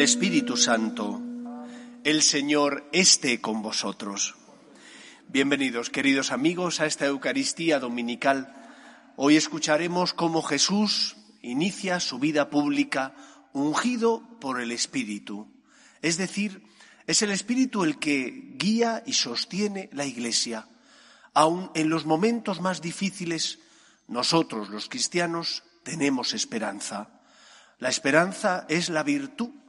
del Espíritu Santo. El Señor esté con vosotros. Bienvenidos, queridos amigos, a esta Eucaristía Dominical. Hoy escucharemos cómo Jesús inicia su vida pública ungido por el Espíritu. Es decir, es el Espíritu el que guía y sostiene la Iglesia. Aun en los momentos más difíciles, nosotros los cristianos tenemos esperanza. La esperanza es la virtud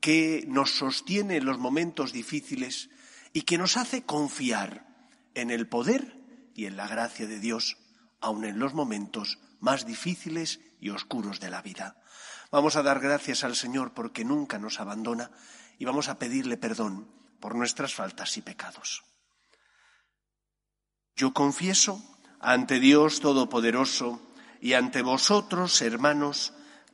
que nos sostiene en los momentos difíciles y que nos hace confiar en el poder y en la gracia de Dios, aun en los momentos más difíciles y oscuros de la vida. Vamos a dar gracias al Señor porque nunca nos abandona y vamos a pedirle perdón por nuestras faltas y pecados. Yo confieso ante Dios Todopoderoso y ante vosotros, hermanos,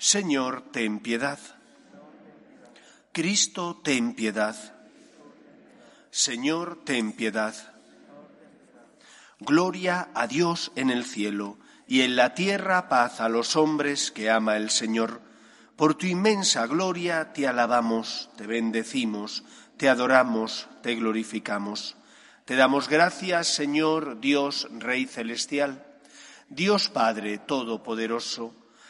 Señor, ten piedad. Cristo, ten piedad. Señor, ten piedad. Gloria a Dios en el cielo y en la tierra paz a los hombres que ama el Señor. Por tu inmensa gloria te alabamos, te bendecimos, te adoramos, te glorificamos. Te damos gracias, Señor Dios, Rey Celestial, Dios Padre Todopoderoso,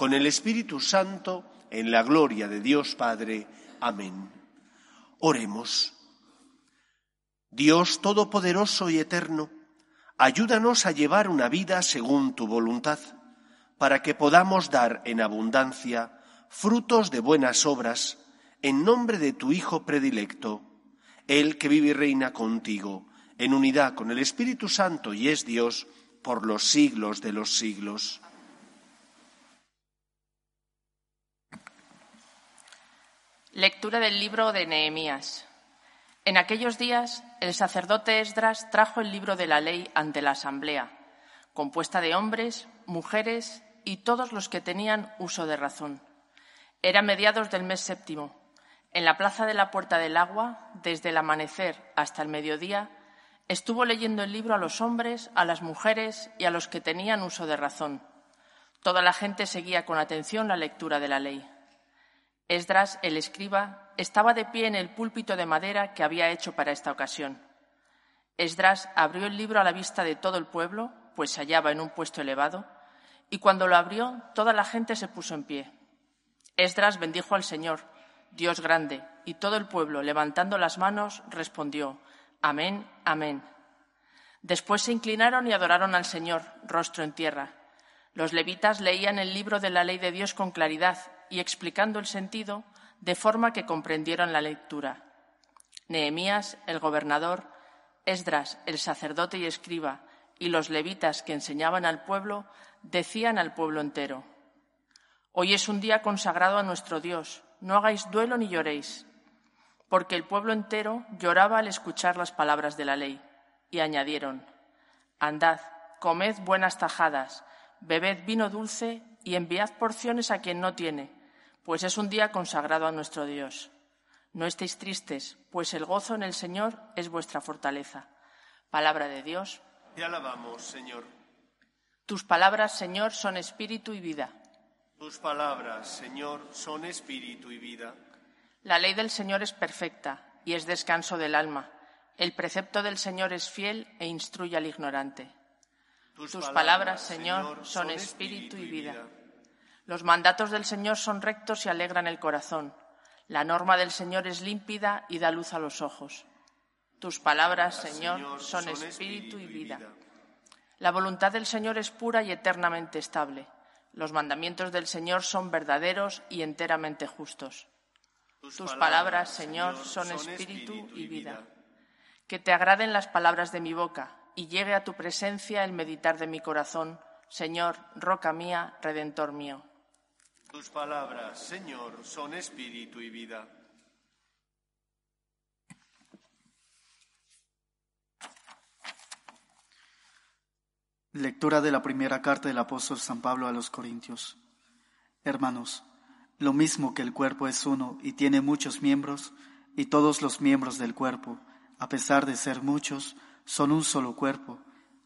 con el Espíritu Santo, en la gloria de Dios Padre. Amén. Oremos. Dios Todopoderoso y Eterno, ayúdanos a llevar una vida según tu voluntad, para que podamos dar en abundancia frutos de buenas obras, en nombre de tu Hijo predilecto, el que vive y reina contigo en unidad con el Espíritu Santo y es Dios por los siglos de los siglos. Lectura del libro de Nehemías. En aquellos días, el sacerdote Esdras trajo el libro de la ley ante la asamblea, compuesta de hombres, mujeres y todos los que tenían uso de razón. Era mediados del mes séptimo. En la plaza de la Puerta del Agua, desde el amanecer hasta el mediodía, Estuvo leyendo el libro a los hombres, a las mujeres y a los que tenían uso de razón. Toda la gente seguía con atención la lectura de la ley. Esdras, el escriba, estaba de pie en el púlpito de madera que había hecho para esta ocasión. Esdras abrió el libro a la vista de todo el pueblo, pues se hallaba en un puesto elevado, y cuando lo abrió, toda la gente se puso en pie. Esdras bendijo al Señor, Dios grande, y todo el pueblo, levantando las manos, respondió, Amén, amén. Después se inclinaron y adoraron al Señor, rostro en tierra. Los levitas leían el libro de la ley de Dios con claridad y explicando el sentido, de forma que comprendieron la lectura. Nehemías, el gobernador, Esdras, el sacerdote y escriba, y los levitas que enseñaban al pueblo, decían al pueblo entero, Hoy es un día consagrado a nuestro Dios, no hagáis duelo ni lloréis porque el pueblo entero lloraba al escuchar las palabras de la ley. Y añadieron, Andad, comed buenas tajadas, bebed vino dulce y enviad porciones a quien no tiene, pues es un día consagrado a nuestro Dios. No estéis tristes, pues el gozo en el Señor es vuestra fortaleza. Palabra de Dios. Te alabamos, Señor. Tus palabras, Señor, son espíritu y vida. Tus palabras, Señor, son espíritu y vida. La ley del Señor es perfecta y es descanso del alma. El precepto del Señor es fiel e instruye al ignorante. Tus, palabras, Señor, son espíritu y vida. Los mandatos del Señor son rectos y alegran el corazón. La norma del Señor es límpida y da luz a los ojos. Tus palabras, Señor, son espíritu y vida. La voluntad del Señor es pura y eternamente estable. Los mandamientos del Señor son verdaderos y enteramente justos. Tus palabras, Señor, son espíritu y vida. Que te agraden las palabras de mi boca y llegue a tu presencia el meditar de mi corazón, Señor, roca mía, redentor mío. Tus palabras, Señor, son espíritu y vida. Lectura de la primera carta del apóstol San Pablo a los Corintios. Hermanos, lo mismo que el cuerpo es uno y tiene muchos miembros, y todos los miembros del cuerpo, a pesar de ser muchos, son un solo cuerpo,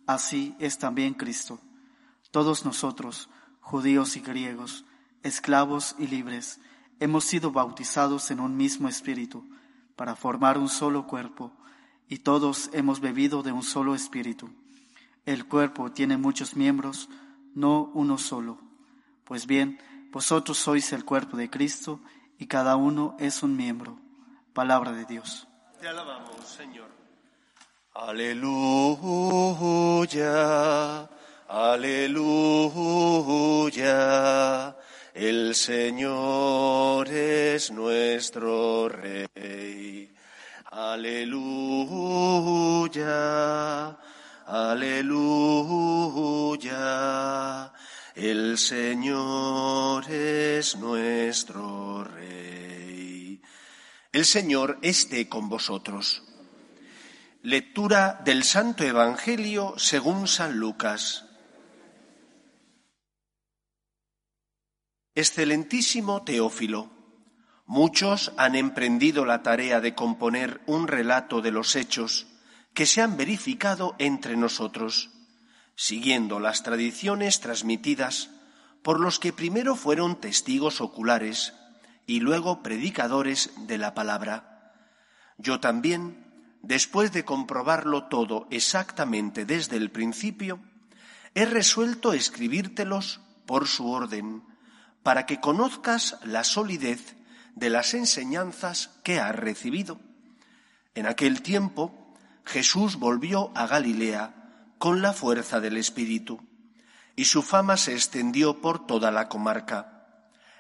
así es también Cristo. Todos nosotros, judíos y griegos, esclavos y libres, hemos sido bautizados en un mismo espíritu para formar un solo cuerpo, y todos hemos bebido de un solo espíritu. El cuerpo tiene muchos miembros, no uno solo. Pues bien, vosotros sois el cuerpo de Cristo y cada uno es un miembro. Palabra de Dios. Te alabamos, Señor. Aleluya, aleluya. El Señor es nuestro Rey. Aleluya, aleluya. El Señor es nuestro Rey. El Señor esté con vosotros. Lectura del Santo Evangelio según San Lucas. Excelentísimo Teófilo, muchos han emprendido la tarea de componer un relato de los hechos que se han verificado entre nosotros, siguiendo las tradiciones transmitidas por los que primero fueron testigos oculares y luego predicadores de la palabra. Yo también, después de comprobarlo todo exactamente desde el principio, he resuelto escribírtelos por su orden, para que conozcas la solidez de las enseñanzas que has recibido. En aquel tiempo Jesús volvió a Galilea con la fuerza del Espíritu, y su fama se extendió por toda la comarca.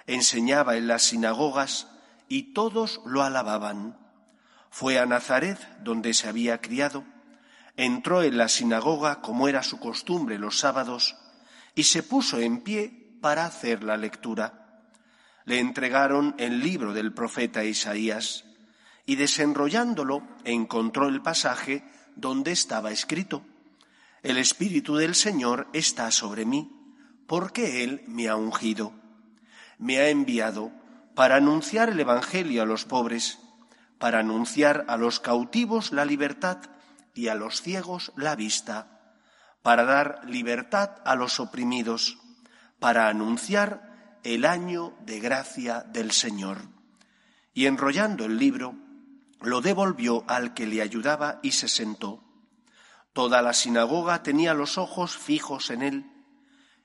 Enseñaba en las sinagogas y todos lo alababan. Fue a Nazaret, donde se había criado, entró en la sinagoga como era su costumbre los sábados, y se puso en pie para hacer la lectura. Le entregaron el libro del profeta Isaías y desenrollándolo encontró el pasaje donde estaba escrito, El Espíritu del Señor está sobre mí, porque Él me ha ungido. Me ha enviado para anunciar el Evangelio a los pobres, para anunciar a los cautivos la libertad y a los ciegos la vista, para dar libertad a los oprimidos para anunciar el año de gracia del Señor. Y enrollando el libro, lo devolvió al que le ayudaba y se sentó. Toda la sinagoga tenía los ojos fijos en él,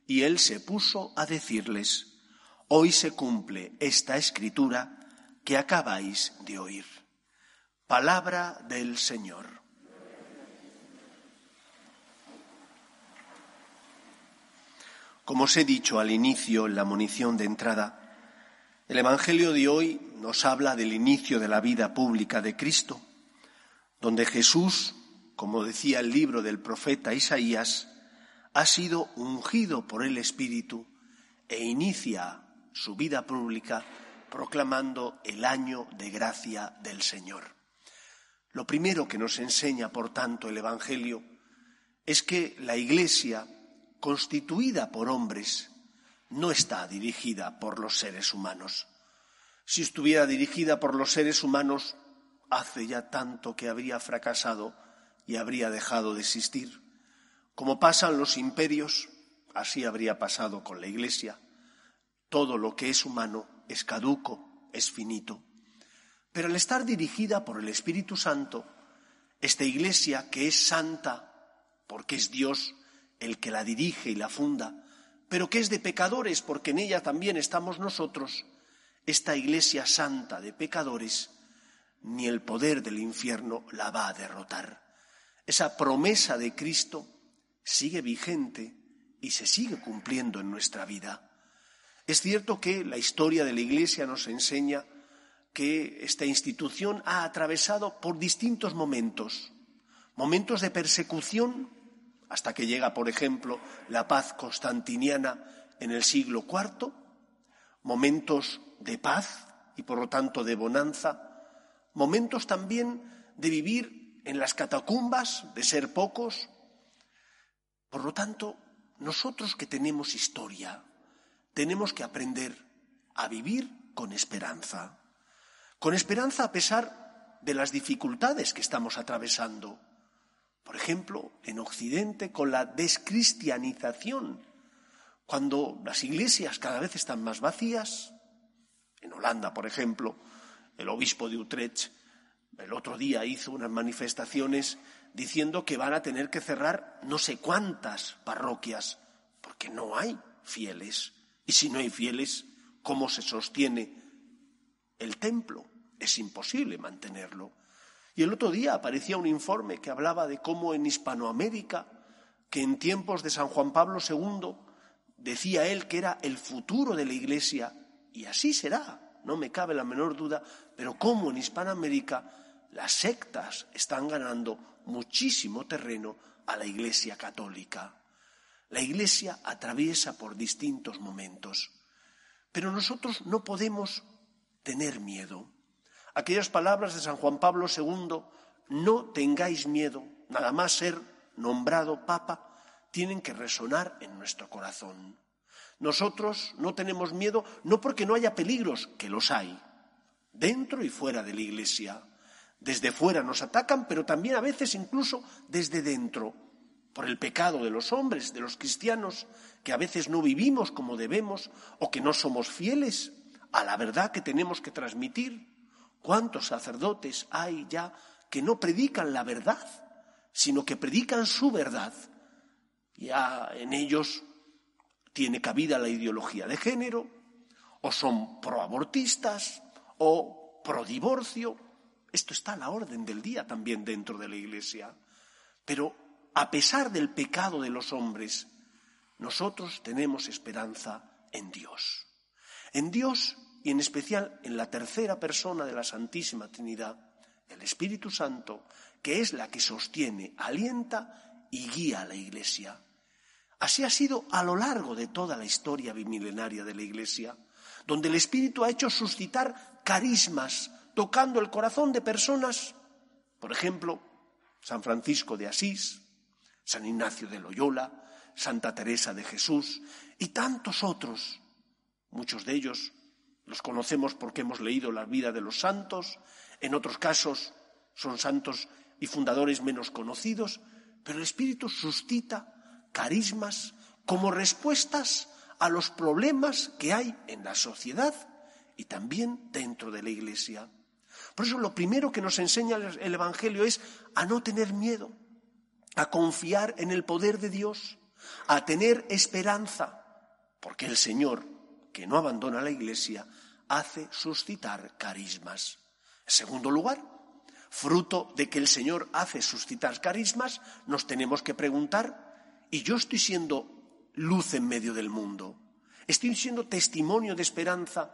y él se puso a decirles, Hoy se cumple esta escritura que acabáis de oír. Palabra del Señor. Como os he dicho al inicio, en la munición de entrada, el Evangelio de hoy nos habla del inicio de la vida pública de Cristo, donde Jesús, como decía el libro del profeta Isaías, ha sido ungido por el Espíritu e inicia su vida pública proclamando el año de gracia del Señor. Lo primero que nos enseña, por tanto, el Evangelio es que la Iglesia constituida por hombres, no está dirigida por los seres humanos. Si estuviera dirigida por los seres humanos, hace ya tanto que habría fracasado y habría dejado de existir. Como pasan los imperios, así habría pasado con la Iglesia. Todo lo que es humano es caduco, es finito. Pero al estar dirigida por el Espíritu Santo, esta Iglesia que es santa, porque es Dios, el que la dirige y la funda, pero que es de pecadores porque en ella también estamos nosotros, esta iglesia santa de pecadores, ni el poder del infierno la va a derrotar. Esa promesa de Cristo sigue vigente y se sigue cumpliendo en nuestra vida. Es cierto que la historia de la Iglesia nos enseña que esta institución ha atravesado por distintos momentos, momentos de persecución, hasta que llega, por ejemplo, la paz constantiniana en el siglo IV, momentos de paz y por lo tanto de bonanza, momentos también de vivir en las catacumbas, de ser pocos. Por lo tanto, nosotros que tenemos historia, tenemos que aprender a vivir con esperanza. Con esperanza a pesar de las dificultades que estamos atravesando. Por ejemplo, en Occidente, con la descristianización, cuando las iglesias cada vez están más vacías. En Holanda, por ejemplo, el obispo de Utrecht el otro día hizo unas manifestaciones diciendo que van a tener que cerrar no sé cuántas parroquias, porque no hay fieles. Y si no hay fieles, ¿cómo se sostiene el templo? Es imposible mantenerlo. Y el otro día aparecía un informe que hablaba de cómo en Hispanoamérica, que en tiempos de San Juan Pablo II decía él que era el futuro de la Iglesia, y así será, no me cabe la menor duda, pero cómo en Hispanoamérica las sectas están ganando muchísimo terreno a la Iglesia católica. La Iglesia atraviesa por distintos momentos, pero nosotros no podemos tener miedo. Aquellas palabras de San Juan Pablo II, no tengáis miedo, nada más ser nombrado Papa, tienen que resonar en nuestro corazón. Nosotros no tenemos miedo no porque no haya peligros, que los hay, dentro y fuera de la Iglesia. Desde fuera nos atacan, pero también a veces incluso desde dentro, por el pecado de los hombres, de los cristianos, que a veces no vivimos como debemos o que no somos fieles a la verdad que tenemos que transmitir. ¿Cuántos sacerdotes hay ya que no predican la verdad, sino que predican su verdad? Ya en ellos tiene cabida la ideología de género, o son proabortistas, o pro divorcio, esto está a la orden del día también dentro de la Iglesia. Pero a pesar del pecado de los hombres, nosotros tenemos esperanza en Dios. En Dios y en especial en la tercera persona de la Santísima Trinidad, el Espíritu Santo, que es la que sostiene, alienta y guía a la Iglesia. Así ha sido a lo largo de toda la historia bimilenaria de la Iglesia, donde el Espíritu ha hecho suscitar carismas, tocando el corazón de personas, por ejemplo, San Francisco de Asís, San Ignacio de Loyola, Santa Teresa de Jesús y tantos otros. Muchos de ellos los conocemos porque hemos leído la vida de los santos, en otros casos son santos y fundadores menos conocidos, pero el Espíritu suscita carismas como respuestas a los problemas que hay en la sociedad y también dentro de la Iglesia. Por eso lo primero que nos enseña el Evangelio es a no tener miedo, a confiar en el poder de Dios, a tener esperanza, porque el Señor, que no abandona la Iglesia, hace suscitar carismas. En segundo lugar, fruto de que el Señor hace suscitar carismas, nos tenemos que preguntar, ¿y yo estoy siendo luz en medio del mundo? ¿Estoy siendo testimonio de esperanza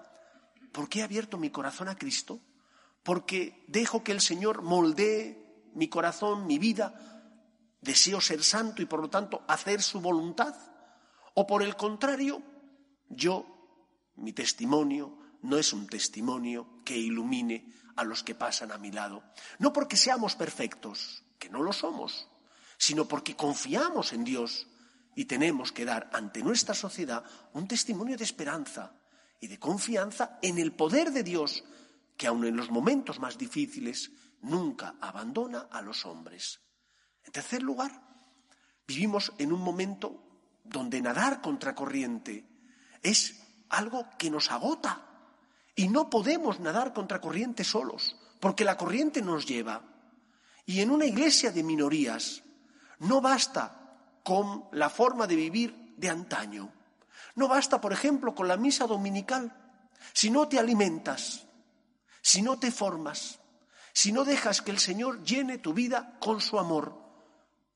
porque he abierto mi corazón a Cristo? porque dejo que el Señor moldee mi corazón, mi vida, deseo ser santo y por lo tanto hacer su voluntad. O por el contrario, yo, mi testimonio, no es un testimonio que ilumine a los que pasan a mi lado. No porque seamos perfectos, que no lo somos, sino porque confiamos en Dios y tenemos que dar ante nuestra sociedad un testimonio de esperanza y de confianza en el poder de Dios que aun en los momentos más difíciles nunca abandona a los hombres. En tercer lugar, vivimos en un momento donde nadar contra corriente es algo que nos agota y no podemos nadar contra corriente solos, porque la corriente nos lleva. Y en una iglesia de minorías no basta con la forma de vivir de antaño. No basta, por ejemplo, con la misa dominical si no te alimentas, si no te formas, si no dejas que el Señor llene tu vida con su amor,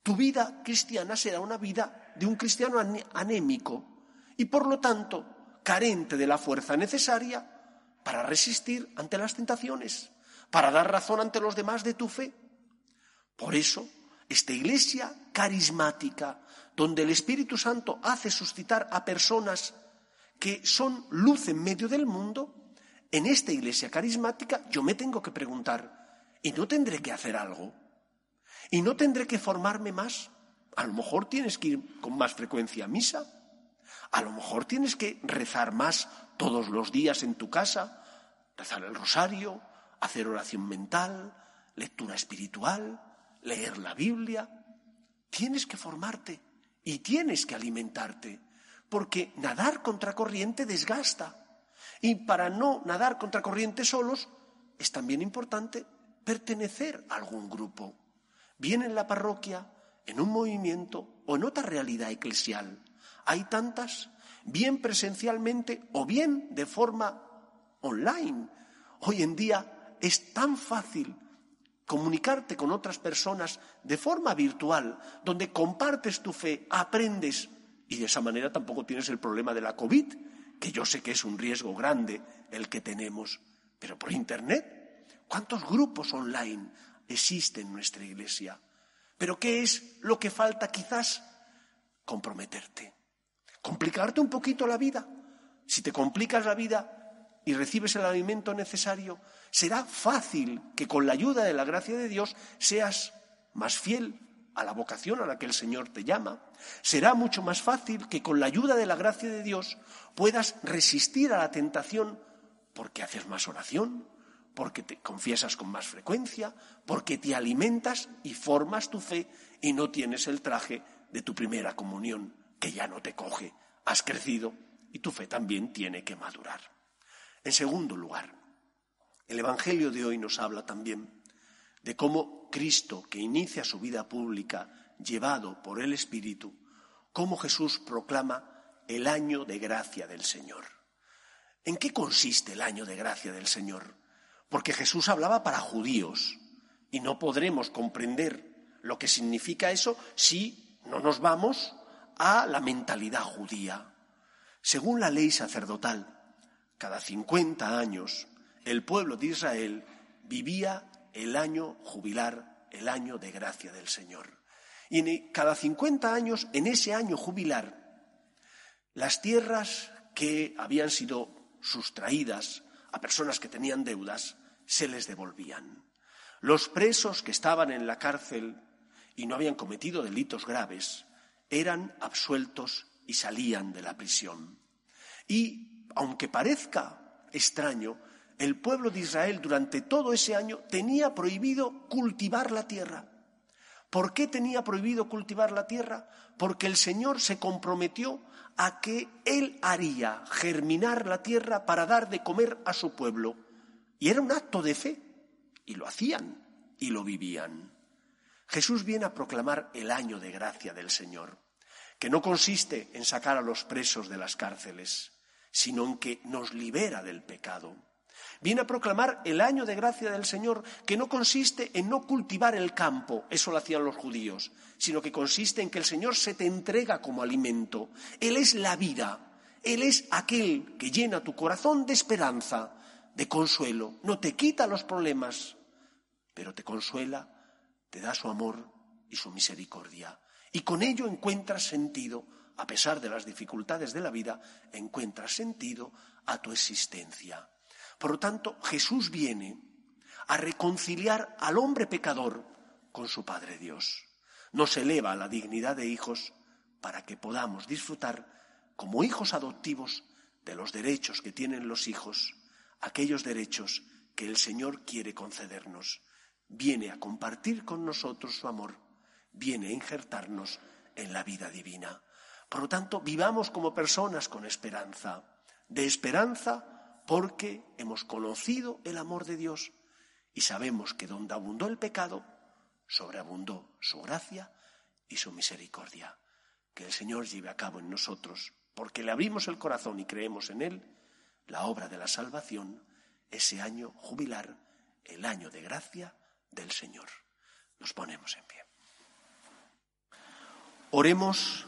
tu vida cristiana será una vida de un cristiano anémico y por lo tanto carente de la fuerza necesaria para resistir ante las tentaciones, para dar razón ante los demás de tu fe. Por eso, esta iglesia carismática, donde el Espíritu Santo hace suscitar a personas que son luz en medio del mundo, en esta iglesia carismática yo me tengo que preguntar, ¿y no tendré que hacer algo? ¿Y no tendré que formarme más? A lo mejor tienes que ir con más frecuencia a misa. A lo mejor tienes que rezar más todos los días en tu casa, rezar el rosario, hacer oración mental, lectura espiritual, leer la Biblia. Tienes que formarte y tienes que alimentarte, porque nadar contracorriente desgasta. Y para no nadar contracorriente solos, es también importante pertenecer a algún grupo, bien en la parroquia, en un movimiento o en otra realidad eclesial. Hay tantas, bien presencialmente o bien de forma online. Hoy en día es tan fácil comunicarte con otras personas de forma virtual, donde compartes tu fe, aprendes, y de esa manera tampoco tienes el problema de la COVID, que yo sé que es un riesgo grande el que tenemos, pero por Internet, ¿cuántos grupos online existen en nuestra iglesia? Pero ¿qué es lo que falta quizás? Comprometerte, complicarte un poquito la vida. Si te complicas la vida, y recibes el alimento necesario, será fácil que con la ayuda de la gracia de Dios seas más fiel a la vocación a la que el Señor te llama. Será mucho más fácil que con la ayuda de la gracia de Dios puedas resistir a la tentación porque haces más oración, porque te confiesas con más frecuencia, porque te alimentas y formas tu fe y no tienes el traje de tu primera comunión, que ya no te coge. Has crecido y tu fe también tiene que madurar. En segundo lugar, el Evangelio de hoy nos habla también de cómo Cristo, que inicia su vida pública llevado por el Espíritu, cómo Jesús proclama el año de gracia del Señor. ¿En qué consiste el año de gracia del Señor? Porque Jesús hablaba para judíos y no podremos comprender lo que significa eso si no nos vamos a la mentalidad judía. Según la ley sacerdotal, cada 50 años, el pueblo de Israel vivía el año jubilar, el año de gracia del Señor. Y en cada 50 años, en ese año jubilar, las tierras que habían sido sustraídas a personas que tenían deudas, se les devolvían. Los presos que estaban en la cárcel y no habían cometido delitos graves eran absueltos y salían de la prisión. Y aunque parezca extraño, el pueblo de Israel durante todo ese año tenía prohibido cultivar la tierra. ¿Por qué tenía prohibido cultivar la tierra? Porque el Señor se comprometió a que Él haría germinar la tierra para dar de comer a su pueblo. Y era un acto de fe. Y lo hacían y lo vivían. Jesús viene a proclamar el año de gracia del Señor, que no consiste en sacar a los presos de las cárceles, sino en que nos libera del pecado. Viene a proclamar el año de gracia del Señor, que no consiste en no cultivar el campo, eso lo hacían los judíos, sino que consiste en que el Señor se te entrega como alimento. Él es la vida, Él es aquel que llena tu corazón de esperanza, de consuelo. No te quita los problemas, pero te consuela, te da su amor y su misericordia. Y con ello encuentras sentido a pesar de las dificultades de la vida, encuentras sentido a tu existencia. Por lo tanto, Jesús viene a reconciliar al hombre pecador con su Padre Dios. Nos eleva a la dignidad de hijos para que podamos disfrutar como hijos adoptivos de los derechos que tienen los hijos, aquellos derechos que el Señor quiere concedernos. Viene a compartir con nosotros su amor, viene a injertarnos en la vida divina. Por lo tanto, vivamos como personas con esperanza. De esperanza porque hemos conocido el amor de Dios y sabemos que donde abundó el pecado, sobreabundó su gracia y su misericordia. Que el Señor lleve a cabo en nosotros, porque le abrimos el corazón y creemos en Él, la obra de la salvación, ese año jubilar, el año de gracia del Señor. Nos ponemos en pie. Oremos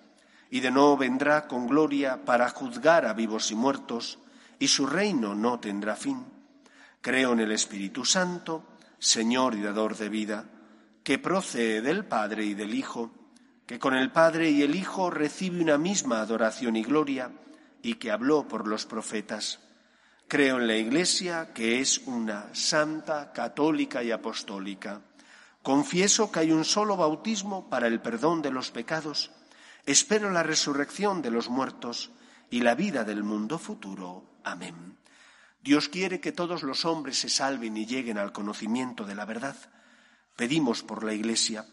y de nuevo vendrá con gloria para juzgar a vivos y muertos, y su reino no tendrá fin. Creo en el Espíritu Santo, Señor y dador de vida, que procede del Padre y del Hijo, que con el Padre y el Hijo recibe una misma adoración y gloria, y que habló por los profetas. Creo en la Iglesia, que es una santa, católica y apostólica. Confieso que hay un solo bautismo para el perdón de los pecados. Espero la resurrección de los muertos y la vida del mundo futuro. Amén. Dios quiere que todos los hombres se salven y lleguen al conocimiento de la verdad. Pedimos por la Iglesia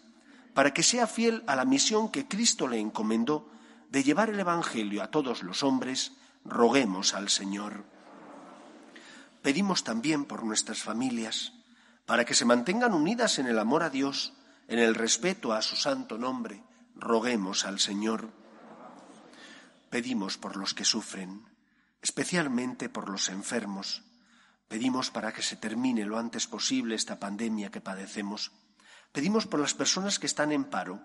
para que sea fiel a la misión que Cristo le encomendó de llevar el Evangelio a todos los hombres, roguemos al Señor. Pedimos también por nuestras familias, para que se mantengan unidas en el amor a Dios, en el respeto a su santo nombre, roguemos al Señor. Pedimos por los que sufren, especialmente por los enfermos. Pedimos para que se termine lo antes posible esta pandemia que padecemos Pedimos por las personas que están en paro,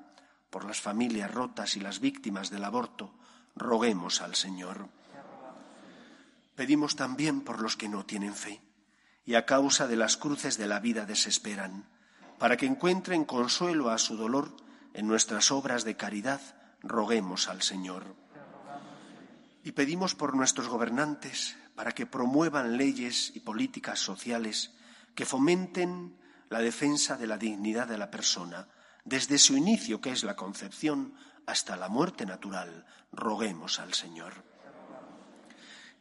por las familias rotas y las víctimas del aborto. Roguemos al Señor. Pedimos también por los que no tienen fe y a causa de las cruces de la vida desesperan, para que encuentren consuelo a su dolor en nuestras obras de caridad. Roguemos al Señor. Y pedimos por nuestros gobernantes para que promuevan leyes y políticas sociales que fomenten la defensa de la dignidad de la persona, desde su inicio, que es la concepción, hasta la muerte natural, roguemos al Señor.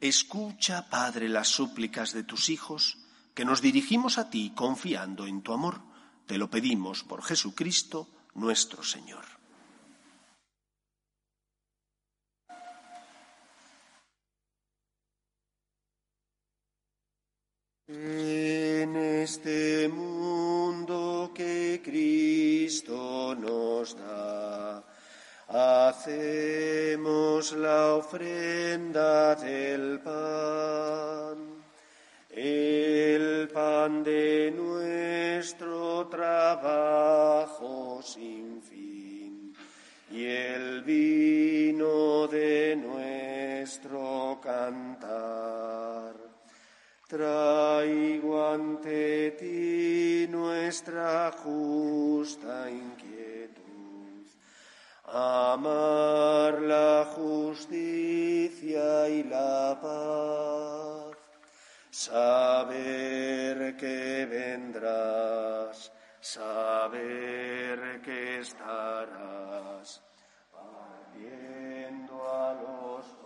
Escucha, Padre, las súplicas de tus hijos, que nos dirigimos a ti confiando en tu amor. Te lo pedimos por Jesucristo nuestro Señor. En este mundo que Cristo nos da, hacemos la ofrenda del pan, el pan de nuestro trabajo sin fin y el vino de nuestro cantar. Traigo ante ti nuestra justa inquietud, amar la justicia y la paz, saber que vendrás, saber que estarás, partiendo a los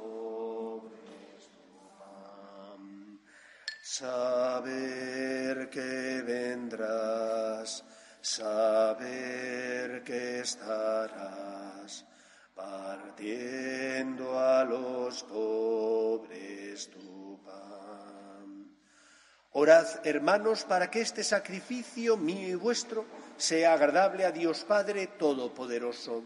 Saber que vendrás, saber que estarás, partiendo a los pobres tu pan. Orad, hermanos, para que este sacrificio mío y vuestro sea agradable a Dios Padre Todopoderoso.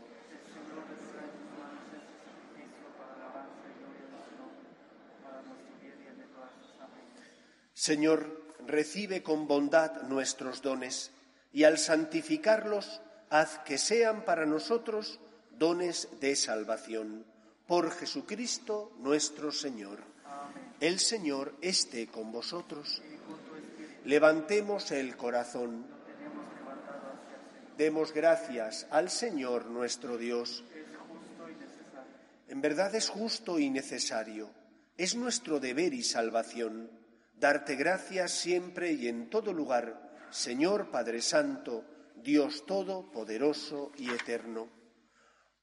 Señor, recibe con bondad nuestros dones y al santificarlos, haz que sean para nosotros dones de salvación. Por Jesucristo nuestro Señor. El Señor esté con vosotros. Levantemos el corazón. Demos gracias al Señor nuestro Dios. En verdad es justo y necesario. Es nuestro deber y salvación darte gracias siempre y en todo lugar, Señor Padre Santo, Dios Todopoderoso y Eterno,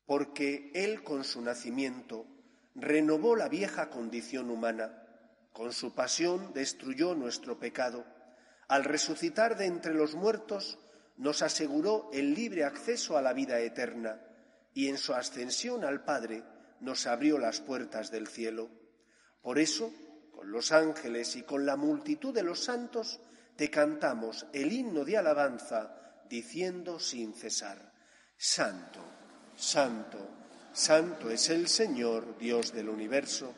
porque Él con su nacimiento renovó la vieja condición humana, con su pasión destruyó nuestro pecado, al resucitar de entre los muertos nos aseguró el libre acceso a la vida eterna y en su ascensión al Padre nos abrió las puertas del cielo. Por eso, con los ángeles y con la multitud de los santos, te cantamos el himno de alabanza, diciendo sin cesar, Santo, Santo, Santo es el Señor, Dios del universo,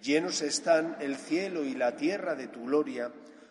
llenos están el cielo y la tierra de tu gloria,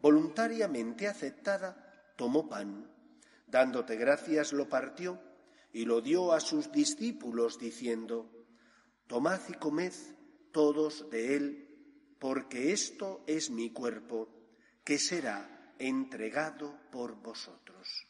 voluntariamente aceptada, tomó pan, dándote gracias lo partió y lo dio a sus discípulos diciendo, Tomad y comed todos de él, porque esto es mi cuerpo, que será entregado por vosotros.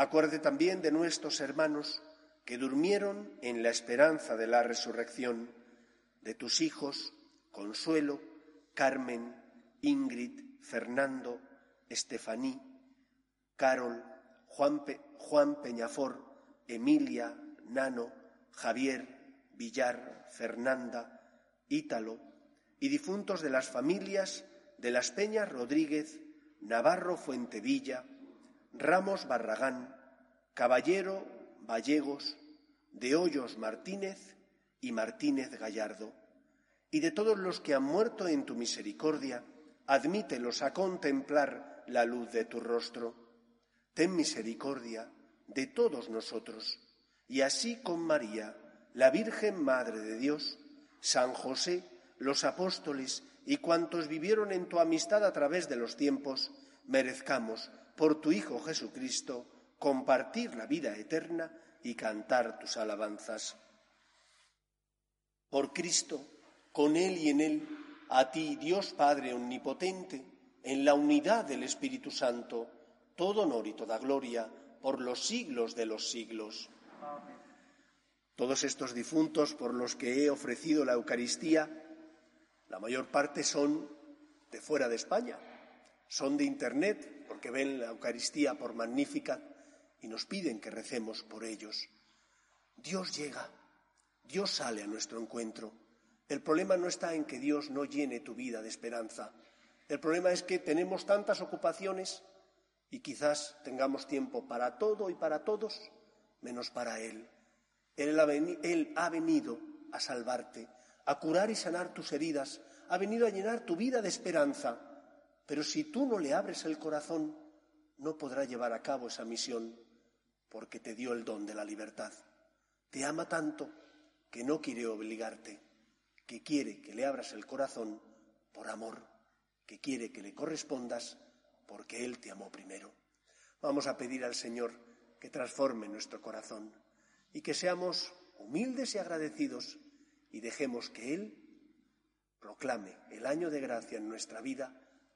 Acuerde también de nuestros hermanos que durmieron en la esperanza de la resurrección, de tus hijos, Consuelo, Carmen, Ingrid, Fernando, Estefaní, Carol, Juan, Juan Peñafor, Emilia, Nano, Javier, Villar, Fernanda, Ítalo, y difuntos de las familias de las Peñas Rodríguez, Navarro Fuentevilla, Ramos Barragán, Caballero Vallegos, de Hoyos Martínez y Martínez Gallardo, y de todos los que han muerto en tu misericordia, admítelos a contemplar la luz de tu rostro. Ten misericordia de todos nosotros, y así con María, la Virgen Madre de Dios, San José, los apóstoles y cuantos vivieron en tu amistad a través de los tiempos, merezcamos, por tu Hijo Jesucristo, compartir la vida eterna y cantar tus alabanzas. Por Cristo, con Él y en Él, a ti, Dios Padre Omnipotente, en la unidad del Espíritu Santo, todo honor y toda gloria por los siglos de los siglos. Todos estos difuntos por los que he ofrecido la Eucaristía, la mayor parte son de fuera de España, son de Internet porque ven la Eucaristía por magnífica y nos piden que recemos por ellos. Dios llega, Dios sale a nuestro encuentro. El problema no está en que Dios no llene tu vida de esperanza. El problema es que tenemos tantas ocupaciones y quizás tengamos tiempo para todo y para todos, menos para Él. Él ha, venido a salvarte, a curar y sanar tus heridas, ha venido a llenar tu vida de esperanza. Pero si tú no le abres el corazón, no podrá llevar a cabo esa misión, porque te dio el don de la libertad. Te ama tanto que no quiere obligarte, que quiere que le abras el corazón por amor, que quiere que le correspondas porque Él te amó primero. Vamos a pedir al Señor que transforme nuestro corazón y que seamos humildes y agradecidos y dejemos que Él proclame el año de gracia en nuestra vida,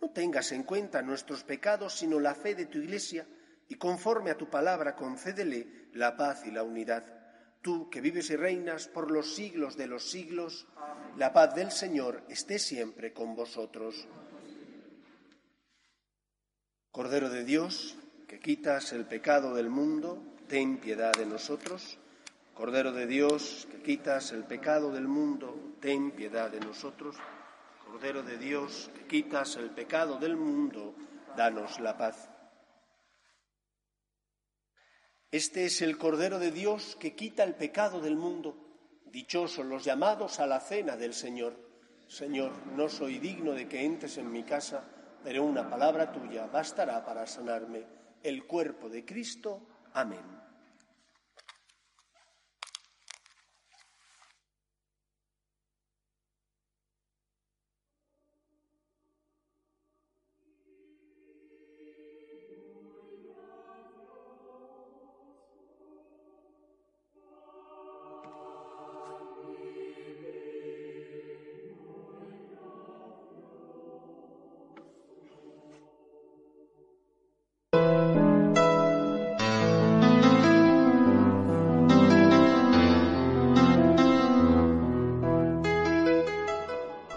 no tengas en cuenta nuestros pecados, sino la fe de tu Iglesia, y conforme a tu palabra concédele la paz y la unidad. Tú, que vives y reinas por los siglos de los siglos, la paz del Señor esté siempre con vosotros. Cordero de Dios, que quitas el pecado del mundo, ten piedad de nosotros. Cordero de Dios, que quitas el pecado del mundo, ten piedad de nosotros. Cordero de Dios, que quitas el pecado del mundo, danos la paz. Este es el Cordero de Dios que quita el pecado del mundo. Dichosos los llamados a la cena del Señor. Señor, no soy digno de que entres en mi casa, pero una palabra tuya bastará para sanarme. El cuerpo de Cristo. Amén.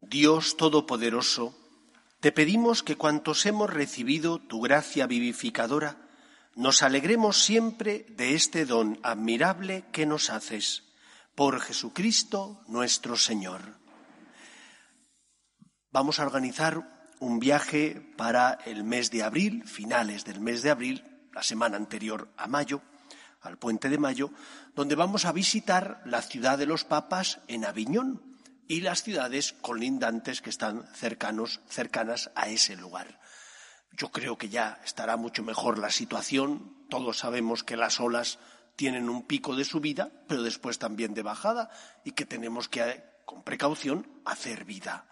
Dios Todopoderoso, te pedimos que cuantos hemos recibido tu gracia vivificadora, nos alegremos siempre de este don admirable que nos haces, por Jesucristo nuestro Señor. Vamos a organizar un viaje para el mes de abril, finales del mes de abril, la semana anterior a mayo, al puente de mayo, donde vamos a visitar la ciudad de los papas en Aviñón, y las ciudades colindantes que están cercanos, cercanas a ese lugar. Yo creo que ya estará mucho mejor la situación. Todos sabemos que las olas tienen un pico de subida, pero después también de bajada, y que tenemos que, con precaución, hacer vida.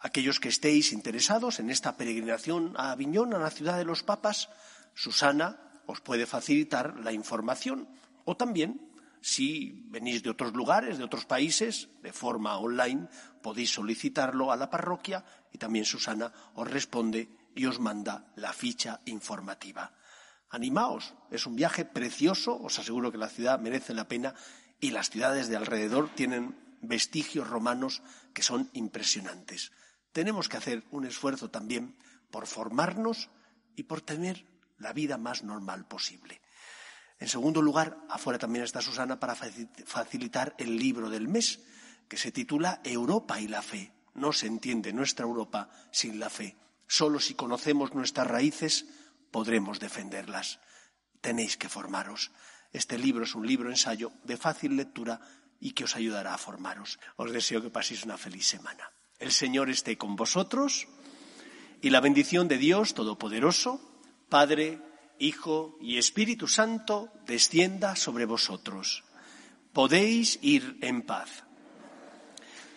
Aquellos que estéis interesados en esta peregrinación a Aviñón, a la ciudad de los papas, Susana os puede facilitar la información. O también si venís de otros lugares, de otros países, de forma online, podéis solicitarlo a la parroquia y también Susana os responde y os manda la ficha informativa. Animaos, es un viaje precioso, os aseguro que la ciudad merece la pena y las ciudades de alrededor tienen vestigios romanos que son impresionantes. Tenemos que hacer un esfuerzo también por formarnos y por tener la vida más normal posible. En segundo lugar, afuera también está Susana para facilitar el libro del mes, que se titula Europa y la fe. No se entiende nuestra Europa sin la fe. Solo si conocemos nuestras raíces podremos defenderlas. Tenéis que formaros. Este libro es un libro ensayo de fácil lectura y que os ayudará a formaros. Os deseo que paséis una feliz semana. El Señor esté con vosotros y la bendición de Dios Todopoderoso, Padre, Hijo y Espíritu Santo descienda sobre vosotros. Podéis ir en paz.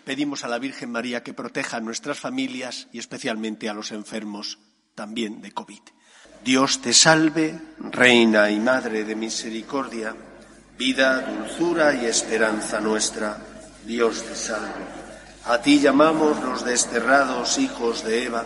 Pedimos a la Virgen María que proteja a nuestras familias y especialmente a los enfermos también de COVID. Dios te salve, Reina y Madre de Misericordia, vida, dulzura y esperanza nuestra. Dios te salve. A ti llamamos los desterrados hijos de Eva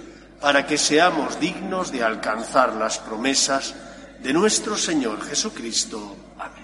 para que seamos dignos de alcanzar las promesas de nuestro Señor Jesucristo. Amén.